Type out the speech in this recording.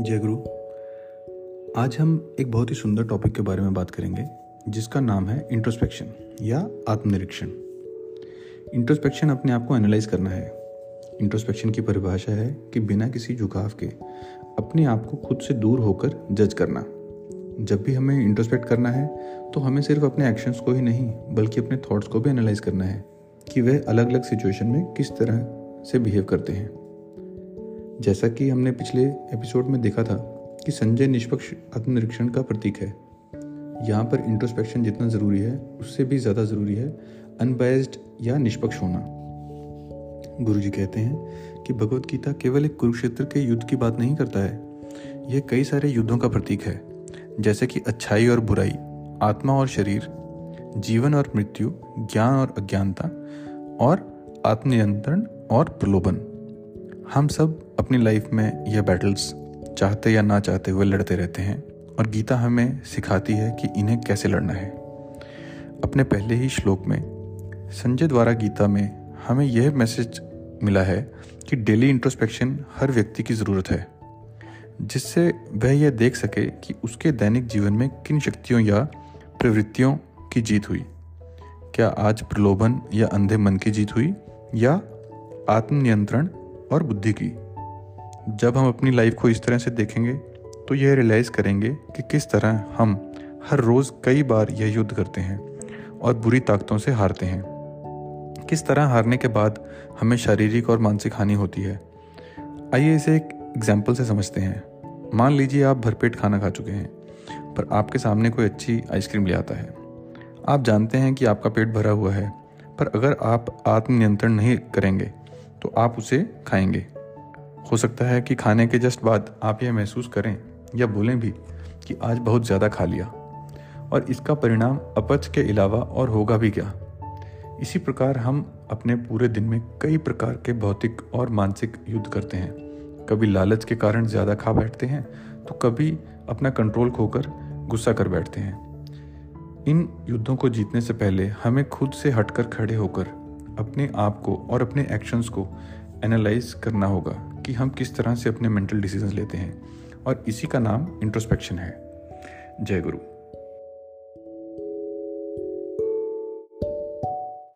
जय गुरु। आज हम एक बहुत ही सुंदर टॉपिक के बारे में बात करेंगे, जिसका नाम है इंट्रोस्पेक्शन या आत्मनिरीक्षण। इंट्रोस्पेक्शन अपने आप को एनालाइज करना है। इंट्रोस्पेक्शन की परिभाषा है कि बिना किसी झुकाव के अपने आप को खुद से दूर होकर जज करना। जब भी हमें इंट्रोस्पेक्ट करना है तो हमें सिर्फ़ अपने एक्शंस को ही नहीं, बल्कि अपने थॉट्स को भी एनालाइज करना है कि वह अलग अलग सिचुएशन में किस तरह से बिहेव करते हैं। जैसा कि हमने पिछले एपिसोड में देखा था कि संजय निष्पक्ष आत्मनिरीक्षण का प्रतीक है। यहाँ पर इंट्रोस्पेक्शन जितना ज़रूरी है, उससे भी ज़्यादा ज़रूरी है अनबायस्ड या निष्पक्ष होना। गुरु जी कहते हैं कि भगवत गीता केवल एक कुरुक्षेत्र के युद्ध की बात नहीं करता है। यह कई सारे युद्धों का प्रतीक है, जैसे कि अच्छाई और बुराई, आत्मा और शरीर, जीवन और मृत्यु, ज्ञान और अज्ञानता, और आत्मनियंत्रण और प्रलोभन। हम सब अपनी लाइफ में यह बैटल्स चाहते या ना चाहते हुए लड़ते रहते हैं और गीता हमें सिखाती है कि इन्हें कैसे लड़ना है। अपने पहले ही श्लोक में, संजय द्वारा गीता में हमें यह मैसेज मिला है कि डेली इंट्रोस्पेक्शन हर व्यक्ति की ज़रूरत है, जिससे वह यह देख सके कि उसके दैनिक जीवन में किन शक्तियों या प्रवृत्तियों की जीत हुई। क्या आज प्रलोभन या अंधे मन की जीत हुई या आत्मनियंत्रण और बुद्धि की। जब हम अपनी लाइफ को इस तरह से देखेंगे तो यह रियलाइज़ करेंगे कि किस तरह हम हर रोज़ कई बार यह युद्ध करते हैं और बुरी ताकतों से हारते हैं। किस तरह हारने के बाद हमें शारीरिक और मानसिक हानि होती है। आइए इसे एक एग्ज़ाम्पल से समझते हैं। मान लीजिए आप भरपेट खाना खा चुके हैं, पर आपके सामने कोई अच्छी आइसक्रीम ले आता है। आप जानते हैं कि आपका पेट भरा हुआ है, पर अगर आप आत्मनियंत्रण नहीं करेंगे तो आप उसे खाएँगे। हो सकता है कि खाने के जस्ट बाद आप यह महसूस करें या बोलें भी कि आज बहुत ज़्यादा खा लिया। और इसका परिणाम अपच के अलावा और होगा भी क्या? इसी प्रकार हम अपने पूरे दिन में कई प्रकार के भौतिक और मानसिक युद्ध करते हैं। कभी लालच के कारण ज़्यादा खा बैठते हैं तो कभी अपना कंट्रोल खोकर गुस्सा कर बैठते हैं। इन युद्धों को जीतने से पहले हमें खुद से हटकर खड़े होकर अपने आप को और अपने एक्शंस को एनालाइज करना होगा कि हम किस तरह से अपने मेंटल डिसीजंस लेते हैं। और इसी का नाम इंट्रोस्पेक्शन है। जय गुरु।